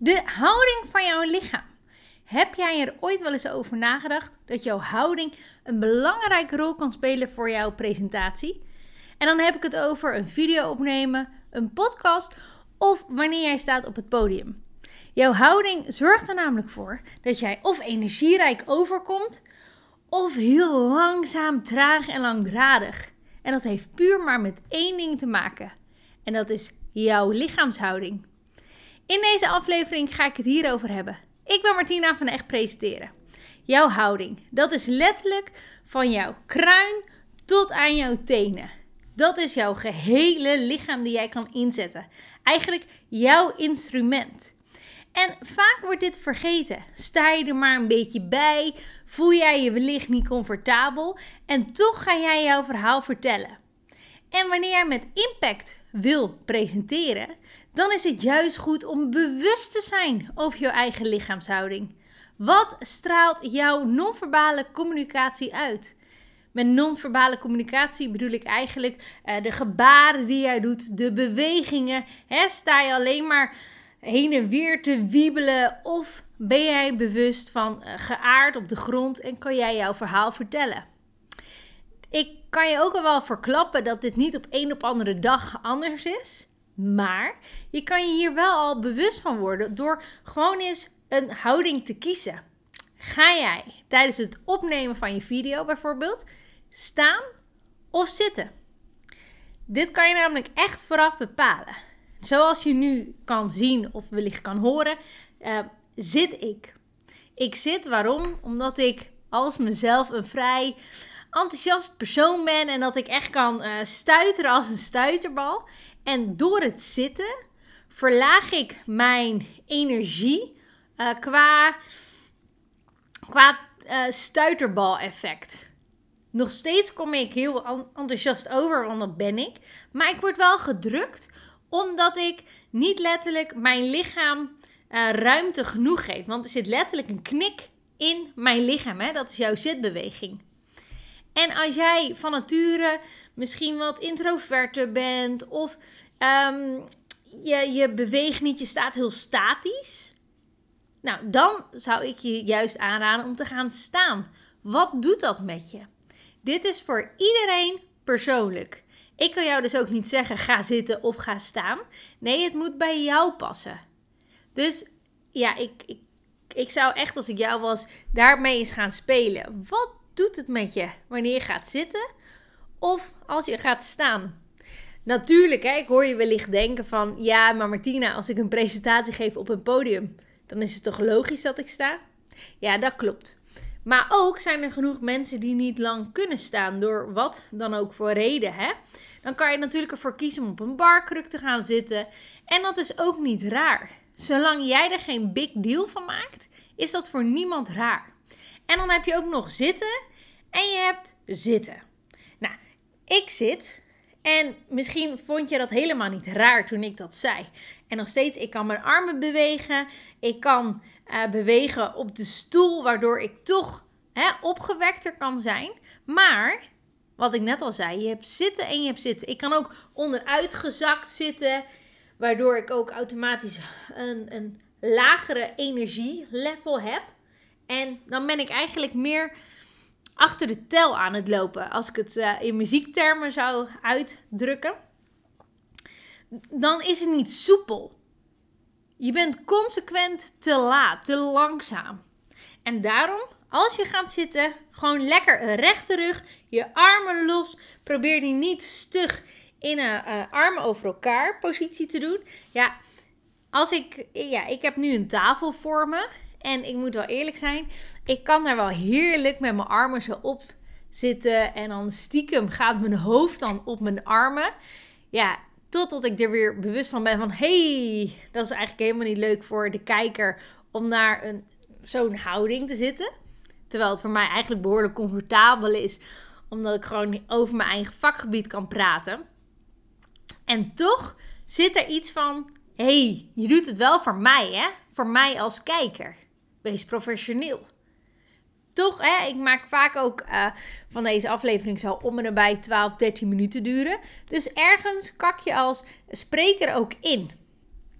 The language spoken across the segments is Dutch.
De houding van jouw lichaam. Heb jij er ooit wel eens over nagedacht dat jouw houding een belangrijke rol kan spelen voor jouw presentatie? En dan heb ik het over een video opnemen, een podcast of wanneer jij staat op het podium. Jouw houding zorgt er namelijk voor dat jij of energierijk overkomt of heel langzaam, traag en langdradig. En dat heeft puur maar met één ding te maken. En dat is jouw lichaamshouding. In deze aflevering ga ik het hierover hebben. Ik ben Martina van Echt Presenteren. Jouw houding, dat is letterlijk van jouw kruin tot aan jouw tenen. Dat is jouw gehele lichaam die jij kan inzetten. Eigenlijk jouw instrument. En vaak wordt dit vergeten. Sta je er maar een beetje bij? Voel jij je wellicht niet comfortabel? En toch ga jij jouw verhaal vertellen. En wanneer jij met impact wil presenteren, dan is het juist goed om bewust te zijn over je eigen lichaamshouding. Wat straalt jouw non-verbale communicatie uit? Met non-verbale communicatie bedoel ik eigenlijk uh, de gebaren die jij doet, de bewegingen. Hè, sta je alleen maar heen en weer te wiebelen of ben jij bewust van uh, geaard op de grond en kan jij jouw verhaal vertellen? Ik kan je ook al wel verklappen dat dit niet op een op andere dag anders is. Maar je kan je hier wel al bewust van worden door gewoon eens een houding te kiezen. Ga jij tijdens het opnemen van je video bijvoorbeeld staan of zitten? Dit kan je namelijk echt vooraf bepalen. Zoals je nu kan zien of wellicht kan horen, uh, zit ik. Ik zit waarom? Omdat ik als mezelf een vrij enthousiast persoon ben en dat ik echt kan uh, stuiteren als een stuiterbal. En door het zitten verlaag ik mijn energie uh, qua, qua uh, stuiterbal-effect. Nog steeds kom ik heel enthousiast over, want dat ben ik. Maar ik word wel gedrukt omdat ik niet letterlijk mijn lichaam uh, ruimte genoeg geef. Want er zit letterlijk een knik in mijn lichaam. Hè? Dat is jouw zitbeweging. En als jij van nature misschien wat introverter bent of um, je, je beweegt niet, je staat heel statisch. Nou, dan zou ik je juist aanraden om te gaan staan. Wat doet dat met je? Dit is voor iedereen persoonlijk. Ik kan jou dus ook niet zeggen ga zitten of ga staan. Nee, het moet bij jou passen. Dus ja, ik, ik, ik zou echt als ik jou was daarmee eens gaan spelen. Wat doet het met je wanneer je gaat zitten of als je gaat staan? Natuurlijk, hè, ik hoor je wellicht denken van... Ja, maar Martina, als ik een presentatie geef op een podium... dan is het toch logisch dat ik sta? Ja, dat klopt. Maar ook zijn er genoeg mensen die niet lang kunnen staan... door wat dan ook voor reden, hè? Dan kan je natuurlijk ervoor kiezen om op een barkruk te gaan zitten. En dat is ook niet raar. Zolang jij er geen big deal van maakt, is dat voor niemand raar. En dan heb je ook nog zitten en je hebt zitten. Ik zit en misschien vond je dat helemaal niet raar toen ik dat zei. En nog steeds, ik kan mijn armen bewegen. Ik kan uh, bewegen op de stoel, waardoor ik toch hè, opgewekter kan zijn. Maar, wat ik net al zei, je hebt zitten en je hebt zitten. Ik kan ook onderuitgezakt zitten, waardoor ik ook automatisch een, een lagere energielevel heb. En dan ben ik eigenlijk meer achter de tel aan het lopen. Als ik het uh, in muziektermen zou uitdrukken. Dan is het niet soepel. Je bent consequent te laat, te langzaam. En daarom, als je gaat zitten, gewoon lekker een rechte rug, je armen los. Probeer die niet stug in een uh, armen over elkaar positie te doen. Ja, als ik, ja, ik heb nu een tafel voor me en ik moet wel eerlijk zijn, ik kan daar wel heerlijk met mijn armen zo op zitten. En dan stiekem gaat mijn hoofd dan op mijn armen. Ja, totdat ik er weer bewust van ben van... hey, dat is eigenlijk helemaal niet leuk voor de kijker om naar een, zo'n houding te zitten. Terwijl het voor mij eigenlijk behoorlijk comfortabel is. Omdat ik gewoon over mijn eigen vakgebied kan praten. En toch zit er iets van... hey, je doet het wel voor mij, hè? Voor mij als kijker. Wees professioneel. Toch, hè? ik maak vaak ook uh, van deze aflevering zal om en nabij 12, 13 minuten duren. Dus ergens kak je als spreker ook in.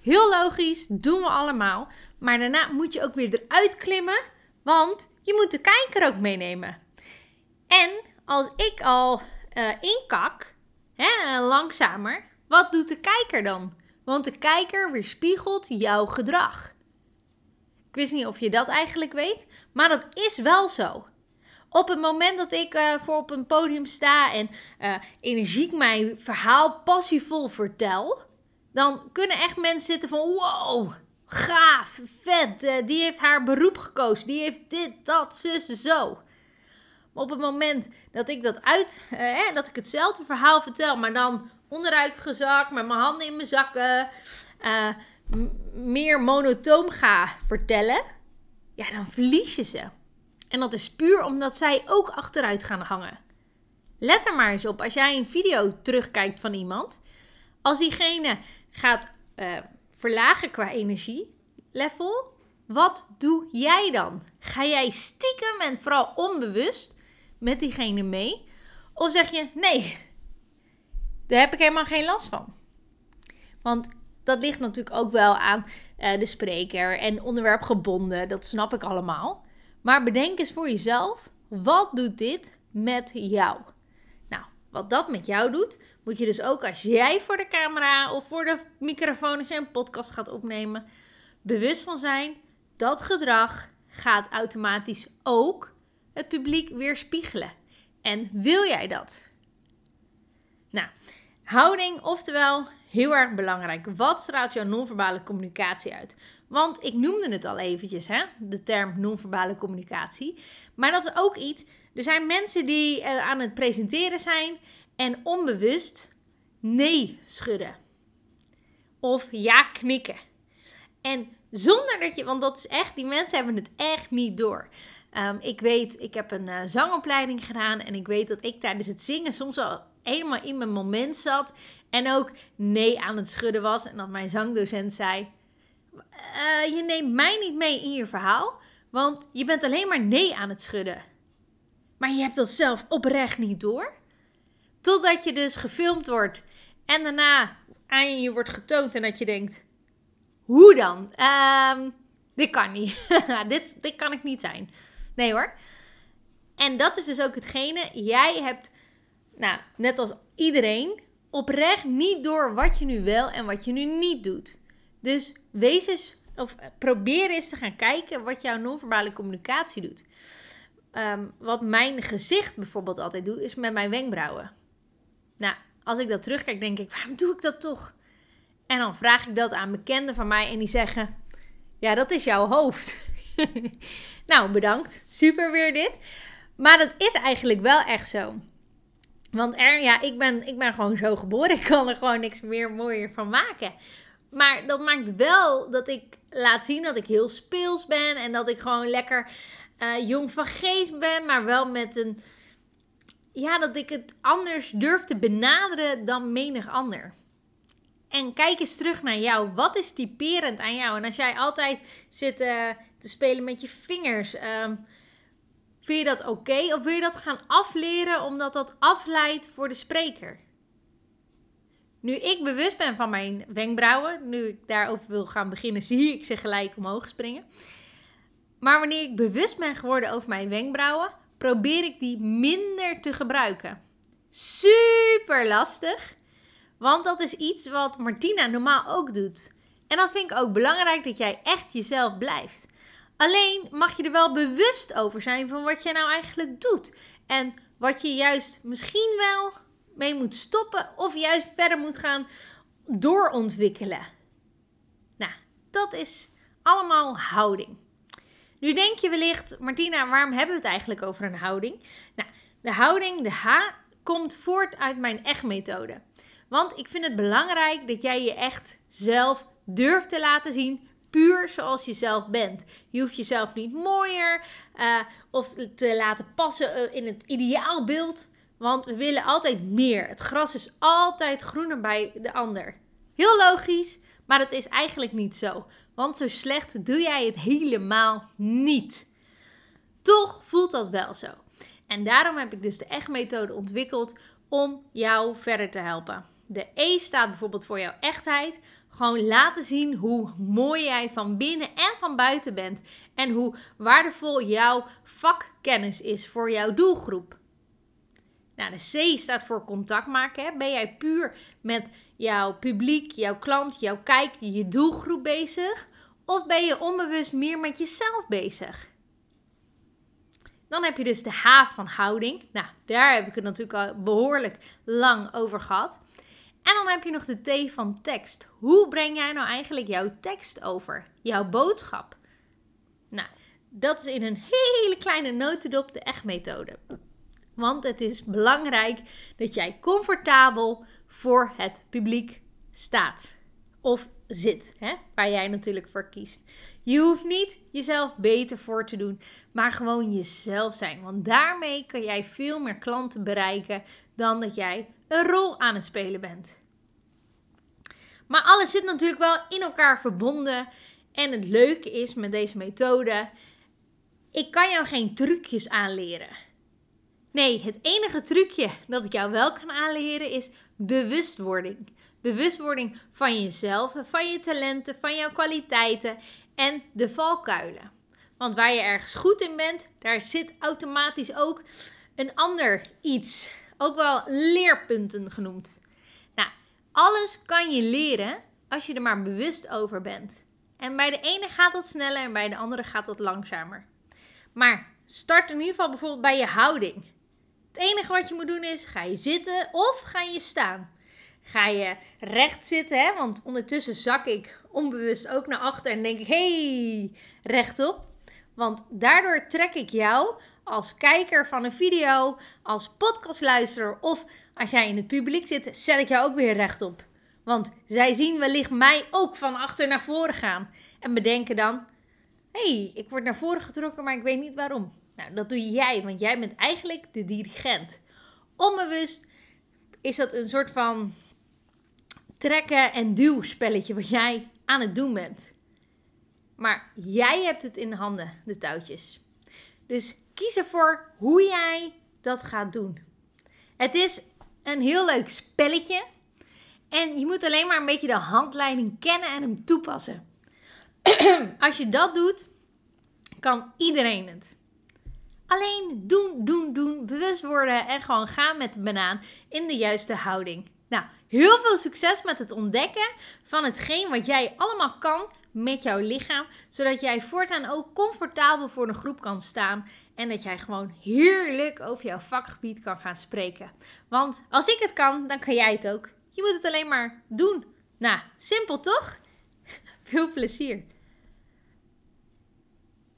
Heel logisch, doen we allemaal. Maar daarna moet je ook weer eruit klimmen, want je moet de kijker ook meenemen. En als ik al uh, inkak, langzamer, wat doet de kijker dan? Want de kijker weerspiegelt jouw gedrag. Ik wist niet of je dat eigenlijk weet, maar dat is wel zo. Op het moment dat ik uh, voor op een podium sta en uh, energiek mijn verhaal passievol vertel, dan kunnen echt mensen zitten van wow, gaaf, vet, uh, die heeft haar beroep gekozen, die heeft dit, dat, zus, zo. Maar op het moment dat ik dat uit, eh, dat ik hetzelfde verhaal vertel, maar dan onderuit gezakt, met mijn handen in mijn zakken, meer monotoom ga vertellen, ja, dan verlies je ze. En dat is puur omdat zij ook achteruit gaan hangen. Let er maar eens op, als jij een video terugkijkt van iemand, als diegene gaat uh, verlagen qua energielevel, wat doe jij dan? Ga jij stiekem en vooral onbewust met diegene mee? Of zeg je nee, daar heb ik helemaal geen last van? Want dat ligt natuurlijk ook wel aan uh, de spreker en onderwerp gebonden, dat snap ik allemaal. Maar bedenk eens voor jezelf, wat doet dit met jou? Nou, wat dat met jou doet, moet je dus ook als jij voor de camera of voor de microfoon, als je een podcast gaat opnemen, bewust van zijn. Dat gedrag gaat automatisch ook het publiek weerspiegelen. En wil jij dat? Nou, houding, oftewel heel erg belangrijk. Wat straalt jouw non-verbale communicatie uit? Want ik noemde het al eventjes, hè, de term non-verbale communicatie. Maar dat is ook iets. Er zijn mensen die uh, aan het presenteren zijn en onbewust nee schudden. Of ja knikken. En zonder dat je, want dat is echt, die mensen hebben het echt niet door. Um, ik weet, ik heb een uh, zangopleiding gedaan en ik weet dat ik tijdens het zingen soms al helemaal in mijn moment zat en ook nee aan het schudden was. En dat mijn zangdocent zei: uh, Je neemt mij niet mee in je verhaal, want je bent alleen maar nee aan het schudden. Maar je hebt dat zelf oprecht niet door. Totdat je dus gefilmd wordt en daarna aan je wordt getoond en dat je denkt: Hoe dan? Um, dit kan niet. dit, dit kan ik niet zijn. Nee hoor. En dat is dus ook hetgene. Jij hebt, nou, net als iedereen, oprecht niet door wat je nu wel en wat je nu niet doet. Dus wees eens, of probeer eens te gaan kijken wat jouw non-verbale communicatie doet. Ehm, wat mijn gezicht bijvoorbeeld altijd doet, is met mijn wenkbrauwen. Nou, als ik dat terugkijk, denk ik, waarom doe ik dat toch? En dan vraag ik dat aan bekenden van mij en die zeggen, ja, dat is jouw hoofd. nou, bedankt. Super weer dit. Maar dat is eigenlijk wel echt zo. Want er, ja, ik ben, ik ben gewoon zo geboren. Ik kan er gewoon niks meer mooier van maken. Maar dat maakt wel dat ik laat zien dat ik heel speels ben. En dat ik gewoon lekker uh, jong van geest ben. Maar wel met een. Ja, dat ik het anders durf te benaderen dan menig ander. En kijk eens terug naar jou. Wat is typerend aan jou? En als jij altijd zit uh, te spelen met je vingers. Um, vind je dat oké? Of wil je dat gaan afleren omdat dat afleidt voor de spreker? Nu ik bewust ben van mijn wenkbrauwen, nu ik daarover wil gaan beginnen, zie ik ze gelijk omhoog springen. Maar wanneer ik bewust ben geworden over mijn wenkbrauwen, probeer ik die minder te gebruiken. Super lastig, want dat is iets wat Martina normaal ook doet. En dan vind ik ook belangrijk dat jij echt jezelf blijft. Alleen mag je er wel bewust over zijn van wat jij nou eigenlijk doet. En wat je juist misschien wel mee moet stoppen of juist verder moet gaan doorontwikkelen. Nou, dat is allemaal houding. Nu denk je wellicht, Martina, waarom hebben we het eigenlijk over een houding? Nou, de houding, de H, komt voort uit mijn echt-methode. Want ik vind het belangrijk dat jij je echt zelf durft te laten zien puur zoals je zelf bent. Je hoeft jezelf niet mooier uh, of te laten passen eh, in het ideaalbeeld. Want we willen altijd meer. Het gras is altijd groener bij de ander. Heel logisch, maar dat is eigenlijk niet zo. Want zo slecht doe jij het helemaal niet. Toch voelt dat wel zo. En daarom heb ik dus de echt-methode ontwikkeld om jou verder te helpen. De E staat bijvoorbeeld voor jouw echtheid. Gewoon laten zien hoe mooi jij van binnen en van buiten bent. En hoe waardevol jouw vakkennis is voor jouw doelgroep. Nou, de C staat voor contact maken. Hè? Ben jij puur met jouw publiek, jouw klant, jouw kijk, je doelgroep bezig? Of ben je onbewust meer met jezelf bezig? Dan heb je dus de H van houding. Nou, daar heb ik het natuurlijk al behoorlijk lang over gehad. En dan heb je nog de T van tekst. Hoe breng jij nou eigenlijk jouw tekst over? Jouw boodschap? Nou, dat is in een hele kleine notendop de echt-methode. Want het is belangrijk dat jij comfortabel voor het publiek staat. Of zit, hè? waar jij natuurlijk voor kiest. Je hoeft niet jezelf beter voor te doen, maar gewoon jezelf zijn. Want daarmee kan jij veel meer klanten bereiken dan dat jij een rol aan het spelen bent. Maar alles zit natuurlijk wel in elkaar verbonden. En het leuke is met deze methode, ik kan jou geen trucjes aanleren. Nee, het enige trucje dat ik jou wel kan aanleren is bewustwording. Bewustwording van jezelf, van je talenten, van jouw kwaliteiten en de valkuilen. Want waar je ergens goed in bent, daar zit automatisch ook een ander iets. Ook wel leerpunten genoemd. Nou, alles kan je leren als je er maar bewust over bent. En bij de ene gaat dat sneller en bij de andere gaat dat langzamer. Maar start in ieder geval bijvoorbeeld bij je houding. Het enige wat je moet doen is: ga je zitten of ga je staan? Ga je recht zitten, hè? want ondertussen zak ik onbewust ook naar achter en denk ik: hey, rechtop. Want daardoor trek ik jou als kijker van een video, als podcastluisteraar of als jij in het publiek zit, zet ik jou ook weer rechtop. Want zij zien wellicht mij ook van achter naar voren gaan en bedenken dan: hey, ik word naar voren getrokken, maar ik weet niet waarom. Nou, dat doe jij, want jij bent eigenlijk de dirigent. Onbewust is dat een soort van trekken en duwspelletje wat jij aan het doen bent. Maar jij hebt het in de handen, de touwtjes. Dus kies ervoor hoe jij dat gaat doen. Het is een heel leuk spelletje. En je moet alleen maar een beetje de handleiding kennen en hem toepassen. Als je dat doet, kan iedereen het. Alleen doen, doen, doen, bewust worden en gewoon gaan met de banaan in de juiste houding. Nou, heel veel succes met het ontdekken van hetgeen wat jij allemaal kan met jouw lichaam, zodat jij voortaan ook comfortabel voor een groep kan staan en dat jij gewoon heerlijk over jouw vakgebied kan gaan spreken. Want als ik het kan, dan kan jij het ook. Je moet het alleen maar doen. Nou, simpel toch? Veel plezier.